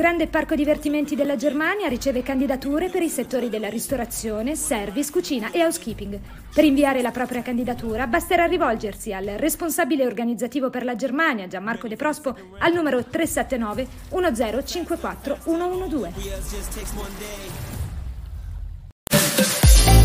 grande parco divertimenti della Germania riceve candidature per i settori della ristorazione, service, cucina e housekeeping. Per inviare la propria candidatura basterà rivolgersi al responsabile organizzativo per la Germania, Gianmarco De Prospo, al numero 379 1054 112.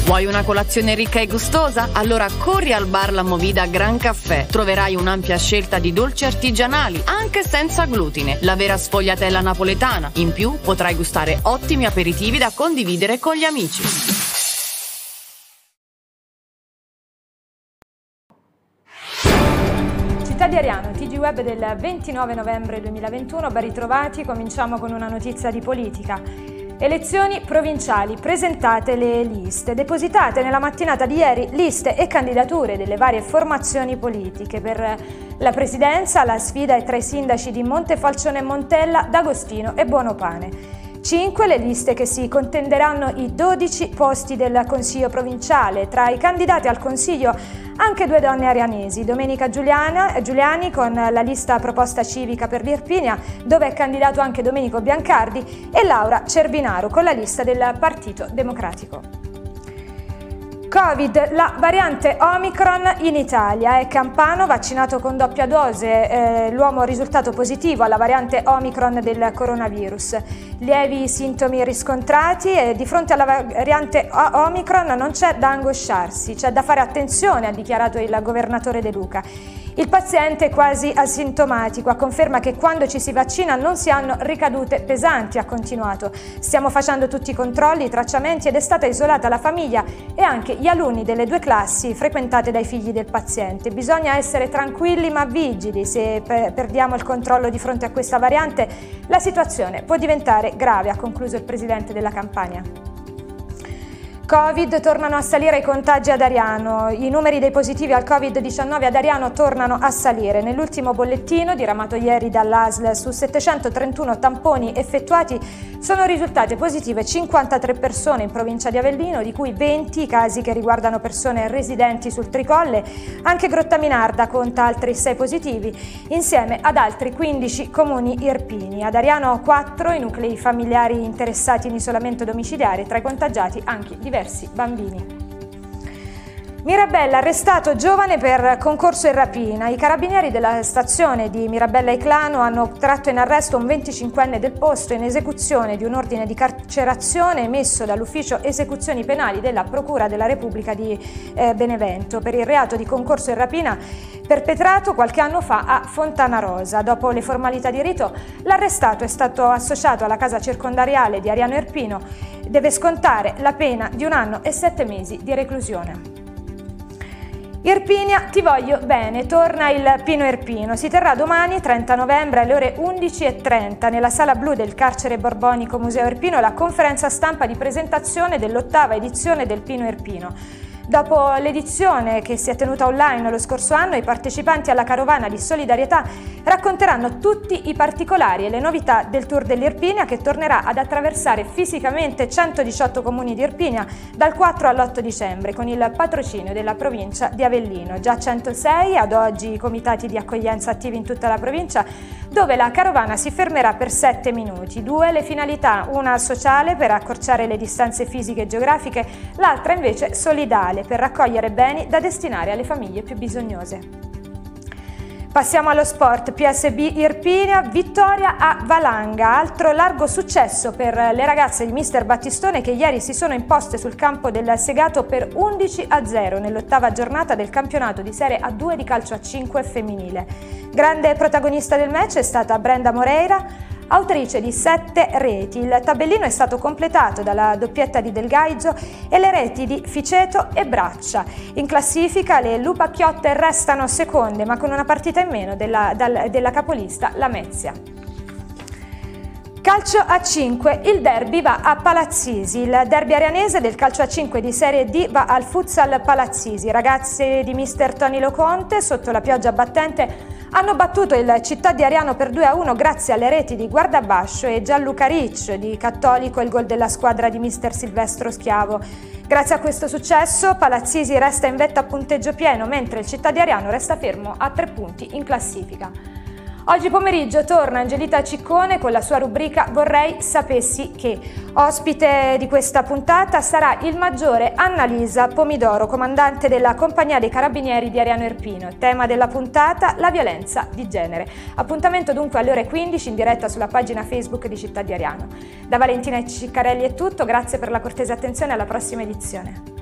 Vuoi una colazione ricca e gustosa? Allora corri al bar La Movida Gran Caffè. Troverai un'ampia scelta di dolci artigianali, anche senza glutine. La vera sfogliatella napoletana. In più potrai gustare ottimi aperitivi da condividere con gli amici. Città di Ariano, TG Web del 29 novembre 2021, ben ritrovati, cominciamo con una notizia di politica. Elezioni provinciali, presentate le liste, depositate nella mattinata di ieri liste e candidature delle varie formazioni politiche. Per la presidenza la sfida è tra i sindaci di Montefalcione e Montella, D'Agostino e Buonopane. 5 le liste che si contenderanno i 12 posti del Consiglio provinciale. Tra i candidati al Consiglio anche due donne arianesi, Domenica Giuliana, Giuliani con la lista proposta civica per l'Irpinia, dove è candidato anche Domenico Biancardi, e Laura Cervinaro con la lista del Partito Democratico. Covid, la variante Omicron in Italia. È Campano vaccinato con doppia dose. Eh, l'uomo risultato positivo alla variante Omicron del coronavirus. Lievi sintomi riscontrati e di fronte alla variante Omicron non c'è da angosciarsi, c'è da fare attenzione, ha dichiarato il governatore De Luca. Il paziente è quasi asintomatico, a conferma che quando ci si vaccina non si hanno ricadute pesanti, ha continuato. Stiamo facendo tutti i controlli, i tracciamenti ed è stata isolata la famiglia e anche gli alunni delle due classi frequentate dai figli del paziente. Bisogna essere tranquilli ma vigili, se perdiamo il controllo di fronte a questa variante la situazione può diventare grave, ha concluso il presidente della campagna. Covid tornano a salire i contagi ad Ariano. I numeri dei positivi al Covid-19 ad Ariano tornano a salire. Nell'ultimo bollettino diramato ieri dall'ASL su 731 tamponi effettuati sono risultate positive 53 persone in provincia di Avellino, di cui 20 casi che riguardano persone residenti sul Tricolle. Anche Grottaminarda conta altri 6 positivi, insieme ad altri 15 comuni irpini. Ad Ariano 4 i nuclei familiari interessati in isolamento domiciliare, tra i contagiati anche diversi diversi bambini. Mirabella arrestato giovane per concorso in rapina. I carabinieri della stazione di Mirabella Eclano hanno tratto in arresto un 25enne del posto in esecuzione di un ordine di carcerazione emesso dall'ufficio esecuzioni penali della Procura della Repubblica di eh, Benevento per il reato di concorso in rapina perpetrato qualche anno fa a Fontana Rosa. Dopo le formalità di rito, l'arrestato è stato associato alla casa circondariale di Ariano Erpino. Deve scontare la pena di un anno e sette mesi di reclusione. Irpinia, ti voglio bene, torna il Pino Irpino. Si terrà domani, 30 novembre, alle ore 11.30 nella sala blu del carcere borbonico Museo Irpino la conferenza stampa di presentazione dell'ottava edizione del Pino Irpino. Dopo l'edizione che si è tenuta online lo scorso anno, i partecipanti alla carovana di solidarietà racconteranno tutti i particolari e le novità del Tour dell'Irpinia che tornerà ad attraversare fisicamente 118 comuni di Irpinia dal 4 all'8 dicembre con il patrocinio della provincia di Avellino. Già 106 ad oggi i comitati di accoglienza attivi in tutta la provincia dove la carovana si fermerà per 7 minuti. Due le finalità, una sociale per accorciare le distanze fisiche e geografiche, l'altra invece solidale mondiale per raccogliere beni da destinare alle famiglie più bisognose. Passiamo allo sport, PSB Irpinia, vittoria a Valanga, altro largo successo per le ragazze di Mister Battistone che ieri si sono imposte sul campo del Segato per 11 a 0 nell'ottava giornata del campionato di Serie A2 di calcio a 5 femminile. Grande protagonista del match è stata Brenda Moreira, autrice di sette reti. Il tabellino è stato completato dalla doppietta di Del Gaizzo e le reti di Ficeto e Braccia. In classifica le Lupacchiotte restano seconde, ma con una partita in meno della, della capolista Lamezia. Calcio a 5, il derby va a Palazzisi, il derby arianese del calcio a 5 di Serie D va al Futsal Palazzisi. Ragazzi di mister Tony Loconte, sotto la pioggia battente, hanno battuto il Città di Ariano per 2-1 grazie alle reti di Guardabascio e Gianluca Ricci di Cattolico il gol della squadra di mister Silvestro Schiavo. Grazie a questo successo Palazzisi resta in vetta a punteggio pieno mentre il Città di Ariano resta fermo a tre punti in classifica. Oggi pomeriggio torna Angelita Ciccone con la sua rubrica Vorrei sapessi che. Ospite di questa puntata sarà il maggiore Annalisa Pomidoro, comandante della Compagnia dei Carabinieri di Ariano Irpino. Tema della puntata la violenza di genere. Appuntamento dunque alle ore 15 in diretta sulla pagina Facebook di Città di Ariano. Da Valentina Ciccarelli è tutto, grazie per la cortese attenzione alla prossima edizione.